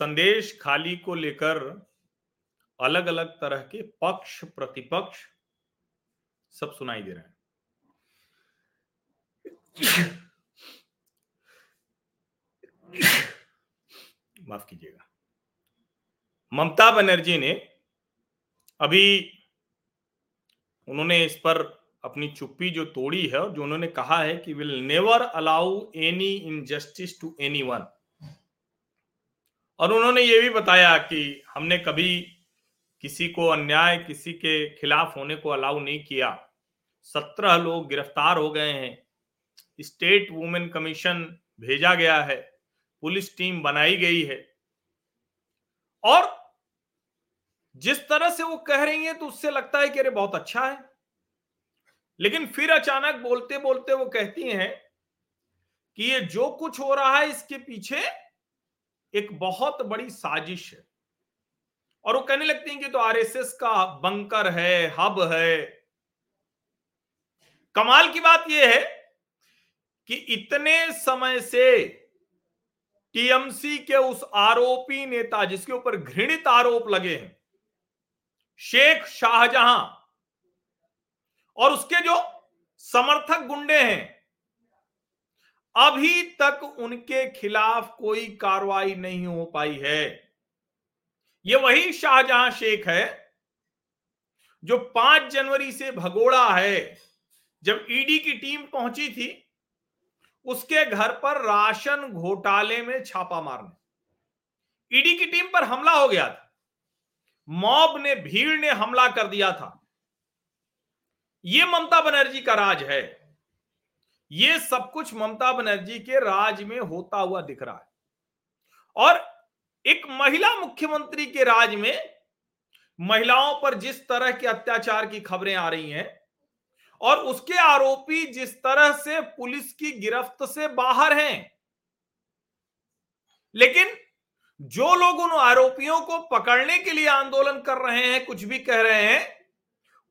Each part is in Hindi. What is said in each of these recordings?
संदेश खाली को लेकर अलग अलग तरह के पक्ष, प्रतिपक्ष सब सुनाई दे रहे हैं। माफ़ कीजिएगा। ममता बनर्जी ने अभी उन्होंने इस पर अपनी चुप्पी जो तोड़ी है और जो उन्होंने कहा है कि will never allow any injustice to anyone और उन्होंने ये भी बताया कि हमने कभी किसी को अन्याय, किसी के खिलाफ होने को अलाउ नहीं किया। सत्रह लोग गिरफ़्तार हो गए हैं। स्टेट वुमेन कमीशन भेजा गया है। पुलिस टीम बनाई गई है। और जिस तरह से वो कह रही है तो उससे लगता है कि अरे बहुत अच्छा है। लेकिन फिर अचानक बोलते बोलते वो कहती हैं कि ये जो कुछ हो रहा है, इसके पीछे एक बहुत बड़ी साजिश है। और वो कहने लगती हैं कि तो आरएसएस का बंकर है, हब है। कमाल की बात यह है कि इतने समय से टीएमसी के उस आरोपी नेता जिसके ऊपर घृणित आरोप लगे हैं, शेख शाहजहां और उसके जो समर्थक गुंडे हैं अभी तक उनके खिलाफ कोई कार्रवाई नहीं हो पाई है। ये वही शाहजहां शेख है, जो पाँच जनवरी से भगोड़ा है। जब ईडी की टीम पहुँची थी, उसके घर पर राशन घोटाले में छापा मारने। ईडी की टीम पर हमला हो गया था। मॉब ने, भीड़ ने हमला कर दिया था। यह ममता बनर्जी का राज है। यह सब कुछ ममता बनर्जी के राज में होता हुआ दिख रहा है। और एक महिला मुख्यमंत्री के राज में महिलाओं पर जिस तरह के अत्याचार की खबरें आ रही हैं और उसके आरोपी जिस तरह से पुलिस की गिरफ्त से बाहर हैं, लेकिन जो लोग उन आरोपियों को पकड़ने के लिए आंदोलन कर रहे हैं, कुछ भी कह रहे हैं,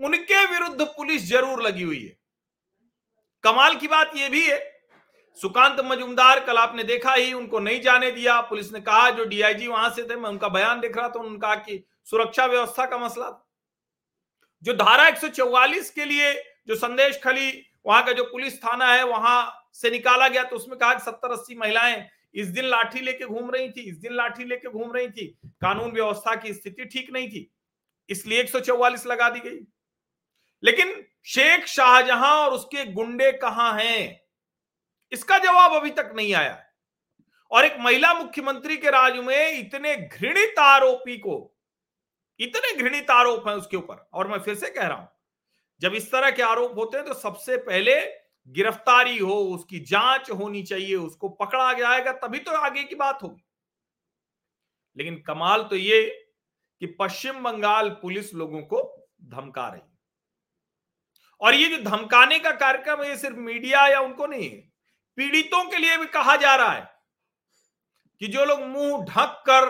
उनके विरुद्ध पुलिस ज़रूर लगी हुई है। कमाल की बात यह भी है। सुकांत मजुमदार कल आपने देखा ही, उनको नहीं जाने दिया। पुलिस ने कहा, जो डीआईजी वहाँ से थे, मैं उनका बयान देख रहा था, उन्होंने कहा कि सुरक्षा व्यवस्था का मसला था। जो धारा 144 के लिए जो संदेश खली, वहाँ का जो पुलिस थाना है, वहाँ से निकाला गया तो उसमें कहा कि सत्तर अस्सी महिलाएँ इस दिन लाठी लेके घूम रही थी, इस दिन लाठी लेके घूम रही थी। कानून व्यवस्था की स्थिति ठीक नहीं थी, इसलिए एक सौ चौवालीस लगा दी गई। लेकिन शेख शाहजहां और उसके गुंडे कहाँ हैं? इसका जवाब अभी तक नहीं आया और एक महिला मुख्यमंत्री के राज में इतने घृणित आरोपी को, इतने घृणित आरोप हैं उसके ऊपर, और मैं फिर से कह रहा हूँ, जब इस तरह के आरोप होते हैं तो सबसे पहले गिरफ्तारी हो, उसकी जाँच होनी चाहिए, उसको पकड़ा जाएगा, तभी तो आगे की बात होगी। लेकिन कमाल तो ये कि पश्चिम बंगाल पुलिस लोगों को धमका रही और ये जो धमकाने का कार्यक्रम है, ये सिर्फ़ मीडिया या उनको नहीं है, पीड़ितों के लिए भी कहा जा रहा है कि जो लोग मुँह ढक कर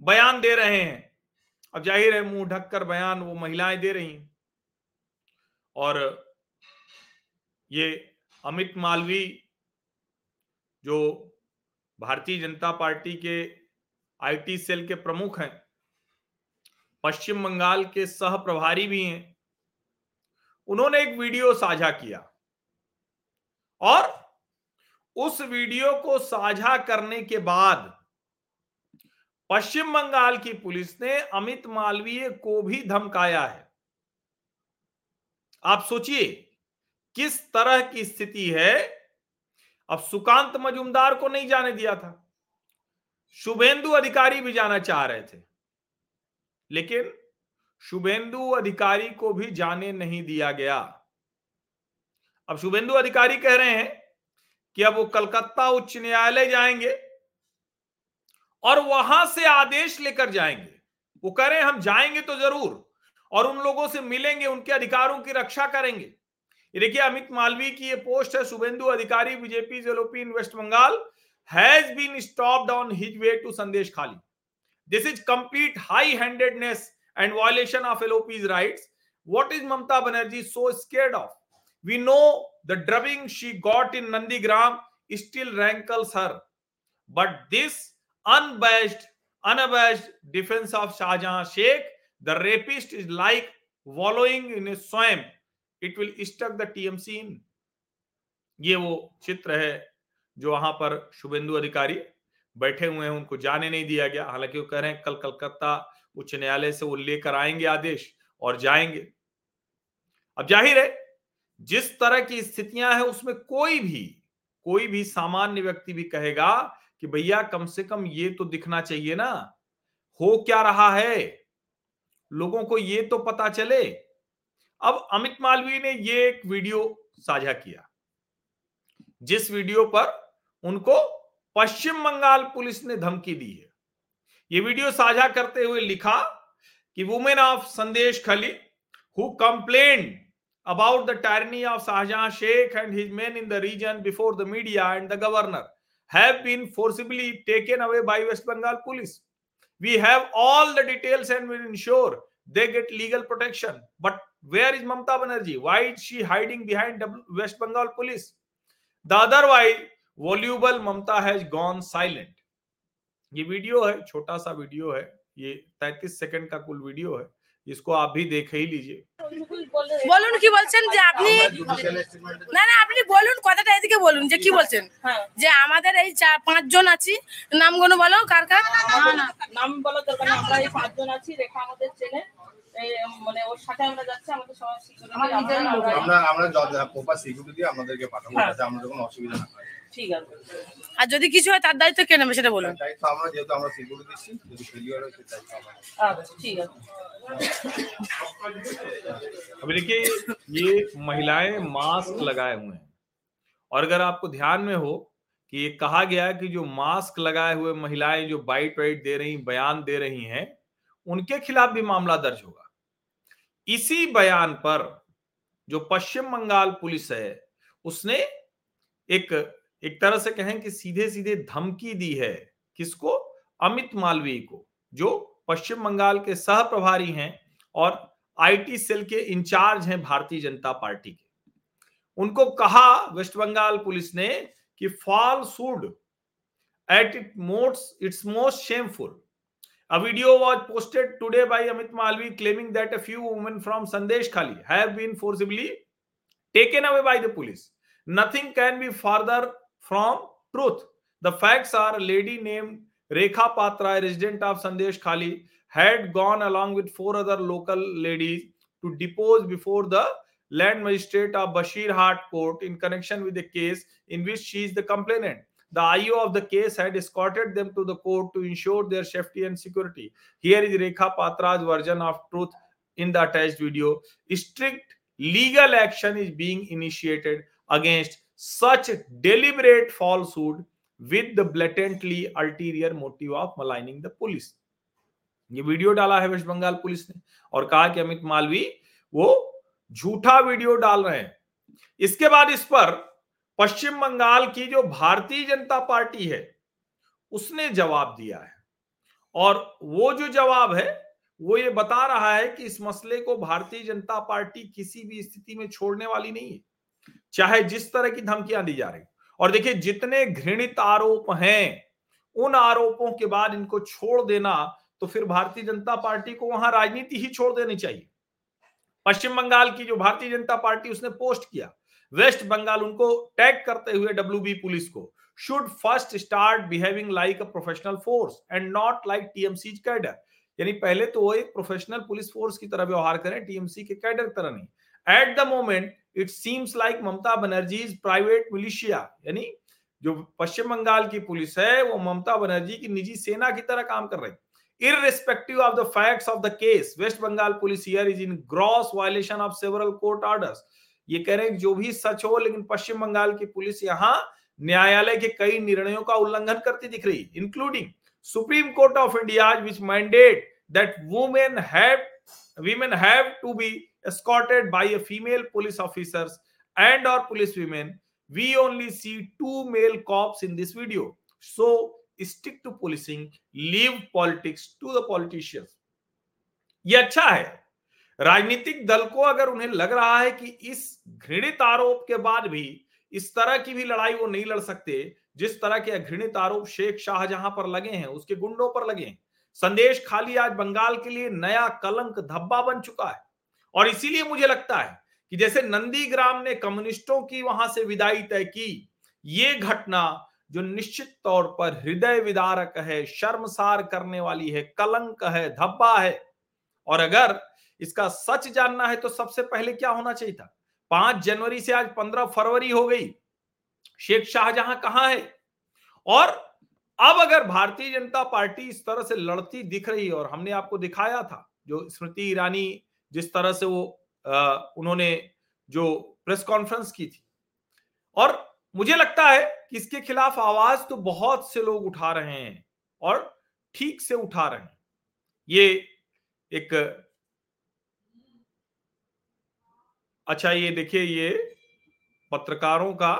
बयान दे रहे हैं, अब ज़ाहिर है मुँह ढक कर बयान वो महिलाएँ दे रही हैं। और ये अमित मालवी जो भारतीय जनता पार्टी के आईटी सेल के प्रमुख हैं, पश्चिम बंगाल के सह प्रभारी भी हैं उन्होंने एक वीडियो साझा किया। और उस वीडियो को साझा करने के बाद पश्चिम बंगाल की पुलिस ने अमित मालवीय को भी धमकाया है। आप सोचिए, किस तरह की स्थिति है? अब सुकांत मजुमदार को नहीं जाने दिया था। शुभेंदु अधिकारी भी जाना चाह रहे थे। लेकिन शुभेंदु अधिकारी को भी जाने नहीं दिया गया। अब शुभेंदु अधिकारी कह रहे हैं कि अब वो कलकत्ता उच्च न्यायालय जाएँगे और वहाँ से आदेश लेकर जाएँगे। वो कह रहे हैं, हम जाएँगे तो ज़रूर और उन लोगों से मिलेंगे, उनके अधिकारों की रक्षा करेंगे। देखिए, अमित मालवी की ये पोस्ट है, Suvendu Adhikari, BJP, जेलोपी in West Bengal has been stopped on his way to Sandeshkhali. This is complete high handedness and violation of LOP's rights what is mamta banerjee so scared of we know the drubbing she got in nandigram still rankles her but this unabashed unabashed defense of shahjahan sheikh the rapist is like wallowing in a swamp it will stuck the tmc in ये वो चित्र है जो वहाँ पर शुभेंदु अधिकारी बैठे हुए हैं उनको जाने नहीं दिया गया हालाँकि वो कह रहे हैं कल कलकत्ता उच्च न्यायालय से वो लेकर आएँगे आदेश और जाएँगे। अब ज़ाहिर है, जिस तरह की स्थितियाँ हैं, उसमें कोई भी कोई भी सामान्य व्यक्ति भी कहेगा कि भैया कम से कम ये तो दिखना चाहिए ना, हो क्या रहा है? लोगों को ये तो पता चले। अब अमित मालवीय ने ये एक वीडियो साझा किया, जिस वीडियो पर उनको पश्चिम बंगाल पुलिस ने धमकी दी है। ये वीडियो साझा करते हुए लिखा कि women of Sandeshkhali who complain about the tyranny of Shahjahan Sheikh and his men in the region before the media and the governor have been forcibly taken away by West Bengal police we have all the details and will ensure they get legal protection but where is Mamata Banerjee why is she hiding behind West Bengal police the otherwise voluble Mamata has gone silent ये वीडियो है छोटा सा वीडियो है ये 33 सेकंड का कुल वीडियो है इसको आप भी देख ही लीजिए বলুন কি বলছেন যে আপনি না না আপনি বলুন কথাটা এদিকে বলুন যে কি বলছেন হ্যাঁ। যে আমাদের এই চার পাঁচজন আছি নামগুলো বলো কার কার নাম বলার দরকার আমরা এই পাঁচজন আছি রেখা আমাদের চেনে মানে ওর সাথে আমরা যাচ্ছি আমাদের সবার আমরা আমরা প্রপার সিকিউরিটি আমাদেরকে পাঠাবো হ্যাঁ। যাতে আমাদের কোনো অসুবিধা না হয় ঠিক আছে আর যদি কিছু হয় তার দায়িত্ব কে নেবে সেটা বলুন দায়িত্ব আমরা যেহেতু আমরা সিকিউরিটি দিচ্ছি যদি ফেলিওর হয় সেটা দায়িত্ব আচ্ছা ঠিক আছে अभी देखिए ये महिलाएं मास्क लगाए हुए हैं और अगर आपको ध्यान में हो कि ये कहा गया है कि जो मास्क लगाए हुए महिलाएं जो बाइट वाइट दे रही बयान दे रही हैं उनके खिलाफ भी मामला दर्ज होगा इसी बयान पर जो पश्चिम बंगाल पुलिस है उसने एक एक तरह से कहें कि सीधे सीधे धमकी दी है किसको अमित मालवीय को जो पश्चिम बंगाल के सह प्रभारी हैं और आईटी सेल के इंचार्ज हैं भारतीय जनता पार्टी के उनको कहा वेस्ट बंगाल पुलिस ने कि fall should at it most it's most shameful A video was posted today by Amit Malvi claiming that a few women from Sandesh Khali have been forcibly taken away by the police. Nothing can be further from truth. The facts are a lady named Rekha Patra, a resident of Sandesh Khali, had gone along with four other local ladies to depose before the land magistrate of Bashir Hart court in connection with the case in which she is the complainant. The IO of the case had escorted them to the court to ensure their safety and security. Here is Rekha Patra's version of truth in the attached video. Strict legal action is being initiated against such deliberate falsehood with the blatantly ulterior motive of maligning the police. ये वीडियो डाला है वेस्ट बंगाल पुलिस ने और कहा कि अमित मालवी वो झूठा वीडियो डाल रहे हैं। इसके बाद इस पर पश्चिम बंगाल की जो भारतीय जनता पार्टी है, उसने जवाब दिया है। और वो जो जवाब है, वो ये बता रहा है कि इस मसले को भारतीय जनता पार्टी किसी भी स्थिति में छोड़ने वाली नहीं है। चाहे जिस तरह की धमकियाँ दी जा रही और देखिए, जितने घृणित आरोप हैं, उन आरोपों के बाद इनको छोड़ देना तो फिर भारतीय जनता पार्टी को वहाँ राजनीति ही छोड़ देनी चाहिए। पश्चिम बंगाल की जो भारतीय जनता पार्टी, उसने पोस्ट किया। वेस्ट बंगाल उनको टैग करते हुए डब्ल्यूबी पुलिस को। Should first start behaving like a professional force and not like TMC cadre. यानी पहले तो वो एक प्रोफेशनल पुलिस फोर्स की तरह व्यवहार करें, टीएमसी के कैडर तरह नहीं। At the moment it seems like Mamata Banerjee private militia यानी जो पश्चिम बंगाल की पुलिस है, वो ममता बनर्जी की निजी सेना की तरह काम कर रही irrespective of the facts of the case, west bengal police here is in gross violation of several court orders. ये कह रहे हैं जो भी सच हो, लेकिन पश्चिम बंगाल की पुलिस यहाँ न्यायालय के कई निर्णयों का उल्लंघन करती दिख रही including Supreme Court of India which mandate that women have women have to be escorted by a female police officers and or police women we only see two male cops in this video so stick to policing leave politics to the politicians ये अच्छा है राजनीतिक दल को अगर उन्हें लग रहा है कि इस घृणित आरोप के बाद भी इस तरह की भी लड़ाई वो नहीं लड़ सकते जिस तरह के घृणित आरोप शेख शाहजहां पर लगे हैं उसके गुंडों पर लगे हैं संदेश खाली आज बंगाल के लिए नया कलंक धब्बा बन चुका है और इसीलिए मुझे लगता है कि जैसे नंदीग्राम ने कम्युनिस्टों की वहाँ से विदाई तय की, ये घटना जो निश्चित तौर पर हृदय विदारक है, शर्मसार करने वाली है, कलंक है, धब्बा है, और अगर इसका सच जानना है तो सबसे पहले क्या होना चाहिए था? पाँच जनवरी से आज पंद्रह फरवरी हो गई। शेख शाहजहां कहाँ है? और अब अगर भारतीय जनता पार्टी इस तरह से लड़ती दिख रही है, और हमने आपको दिखाया था जो स्मृति ईरानी जिस तरह से वो आ, उन्होंने जो प्रेस कॉन्फ्रेंस की थी। और मुझे लगता है कि इसके खिलाफ आवाज़ तो बहुत से लोग उठा रहे हैं और ठीक से उठा रहे हैं। ये एक अच्छा ये देखिए ये पत्रकारों का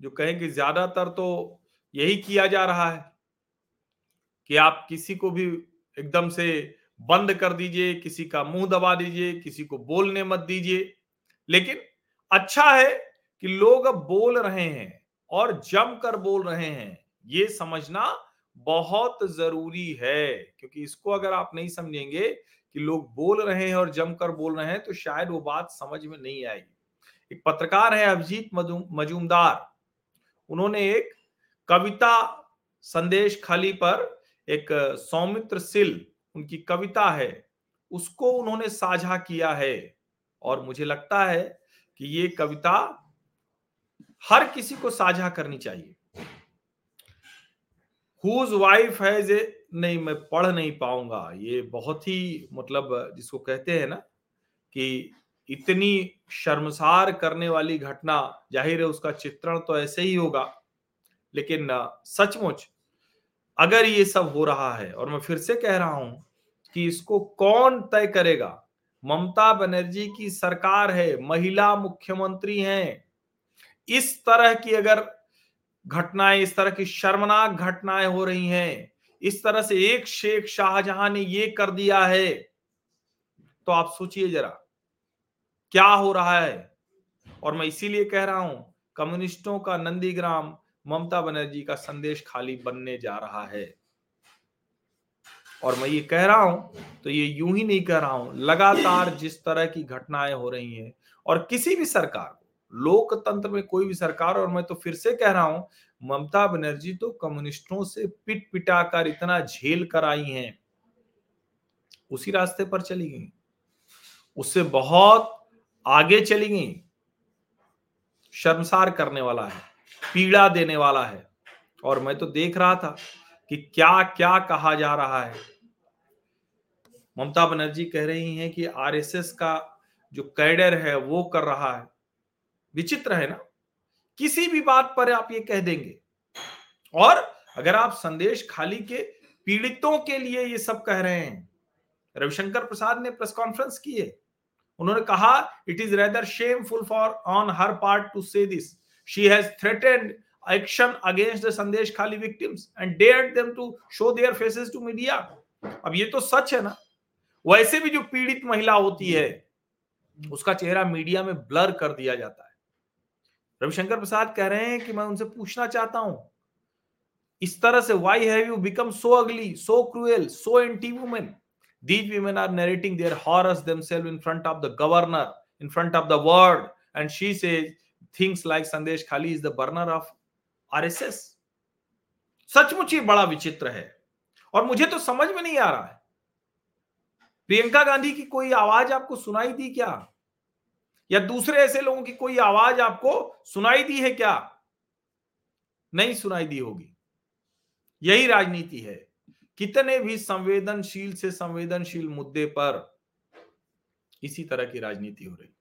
जो कहें कि ज़्यादातर तो यही किया जा रहा है कि आप किसी को भी एकदम से बंद कर दीजिए, किसी का मुँह दबा दीजिए, किसी को बोलने मत दीजिए। लेकिन अच्छा है कि लोग अब बोल रहे हैं और जमकर बोल रहे हैं। ये समझना बहुत ज़रूरी है, क्योंकि इसको अगर आप नहीं समझेंगे कि लोग बोल रहे हैं और जमकर बोल रहे हैं तो शायद वो बात समझ में नहीं आएगी। एक पत्रकार है अभिजीत मजूमदार। उन्होंने एक कविता संदेश खाली पर एक सौमित्र सिल उनकी कविता है, उसको उन्होंने साझा किया है। और मुझे लगता है कि ये कविता हर किसी को साझा करनी चाहिए। हुज वाइफ है जे नहीं, मैं पढ़ नहीं पाऊँगा। ये बहुत ही मतलब जिसको कहते हैं ना कि इतनी शर्मसार करने वाली घटना, ज़ाहिर है उसका चित्रण तो ऐसे ही होगा। लेकिन, सचमुच, अगर ये सब हो रहा है, और मैं फिर से कह रहा हूँ कि इसको कौन तय करेगा? ममता बनर्जी की सरकार है, महिला मुख्यमंत्री हैं। इस तरह की अगर घटनाएँ, इस तरह की शर्मनाक घटनाएँ हो रही हैं, इस तरह से एक शेख शाहजहां ने ये कर दिया है तो आप सोचिए जरा, क्या हो रहा है? और मैं इसीलिए कह रहा हूँ, कम्युनिस्टों का नंदीग्राम ममता बनर्जी का संदेश खाली बनने जा रहा है। और मैं ये कह रहा हूँ तो ये यूँ ही नहीं कह रहा हूँ, लगातार जिस तरह की घटनाएँ हो रही हैं, और किसी भी सरकार को, लोकतंत्र में कोई भी सरकार, और मैं तो फिर से कह रहा हूँ, ममता बनर्जी तो कम्युनिस्टों से पिट पिटा कर इतना झेल कर आई हैं, उसी रास्ते पर चली गई, उससे बहुत आगे चली गई, शर्मसार करने वाला है, पीड़ा देने वाला है, और मैं तो देख रहा था कि क्या क्या कहा जा रहा है? ममता बनर्जी कह रही हैं कि आरएसएस का जो कैडर है, वो कर रहा है। विचित्र है ना? किसी भी बात पर आप ये कह देंगे। और अगर आप संदेश खाली के पीड़ितों के लिए ये सब कह रहे हैं, रविशंकर प्रसाद ने प्रेस कॉन्फ्रेंस की है। उन्होंने कहा it is rather shameful for on her part to say this she has threatened action against the Sandeshkhali victims and dared them to show their faces to media अब ये तो सच है ना। वैसे भी जो पीड़ित महिला होती है, उसका चेहरा मीडिया में ब्लर कर दिया जाता है। रविशंकर प्रसाद कह रहे हैं कि मैं उनसे पूछना चाहता हूँ, इस तरह से why have you become so ugly so cruel so anti women these women are narrating their horrors themselves in front of the governor in front of the world and she says things like Sandeshkhali is the burner of RSS. सचमुच ही बड़ा विचित्र है। और मुझे तो समझ में नहीं आ रहा है। प्रियंका गांधी की कोई आवाज़ आपको सुनाई दी क्या? या दूसरे ऐसे लोगों की कोई आवाज़ आपको सुनाई दी है क्या? नहीं सुनाई दी होगी। यही राजनीति है। कितने भी संवेदनशील से संवेदनशील मुद्दे पर इसी तरह की राजनीति हो रही।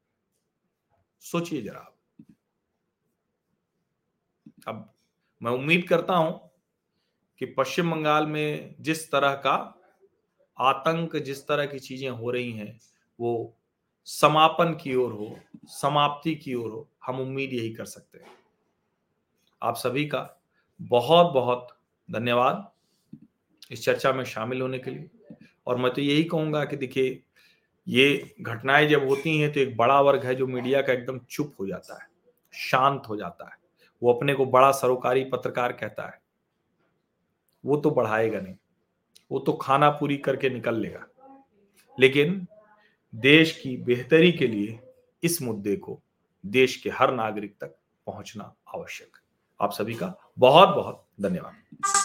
सोचिए जरा अब मैं उम्मीद करता हूँ कि पश्चिम बंगाल में जिस तरह का आतंक, जिस तरह की चीज़ें हो रही हैं, वो समापन की ओर हो, समाप्ति की ओर हो, हम उम्मीद यही कर सकते हैं। आप सभी का बहुत बहुत धन्यवाद इस चर्चा में शामिल होने के लिए। और मैं तो यही कहूँगा कि देखिए, ये घटनाएँ जब होती हैं तो एक बड़ा वर्ग है जो मीडिया का एकदम चुप हो जाता है, शांत हो जाता है। वो अपने को बड़ा सरोकारी पत्रकार कहता है। वो तो बढ़ाएगा नहीं। वो तो खाना पूरी करके निकल लेगा। लेकिन देश की बेहतरी के लिए इस मुद्दे को देश के हर नागरिक तक पहुँचना आवश्यक। आप सभी का बहुत बहुत धन्यवाद।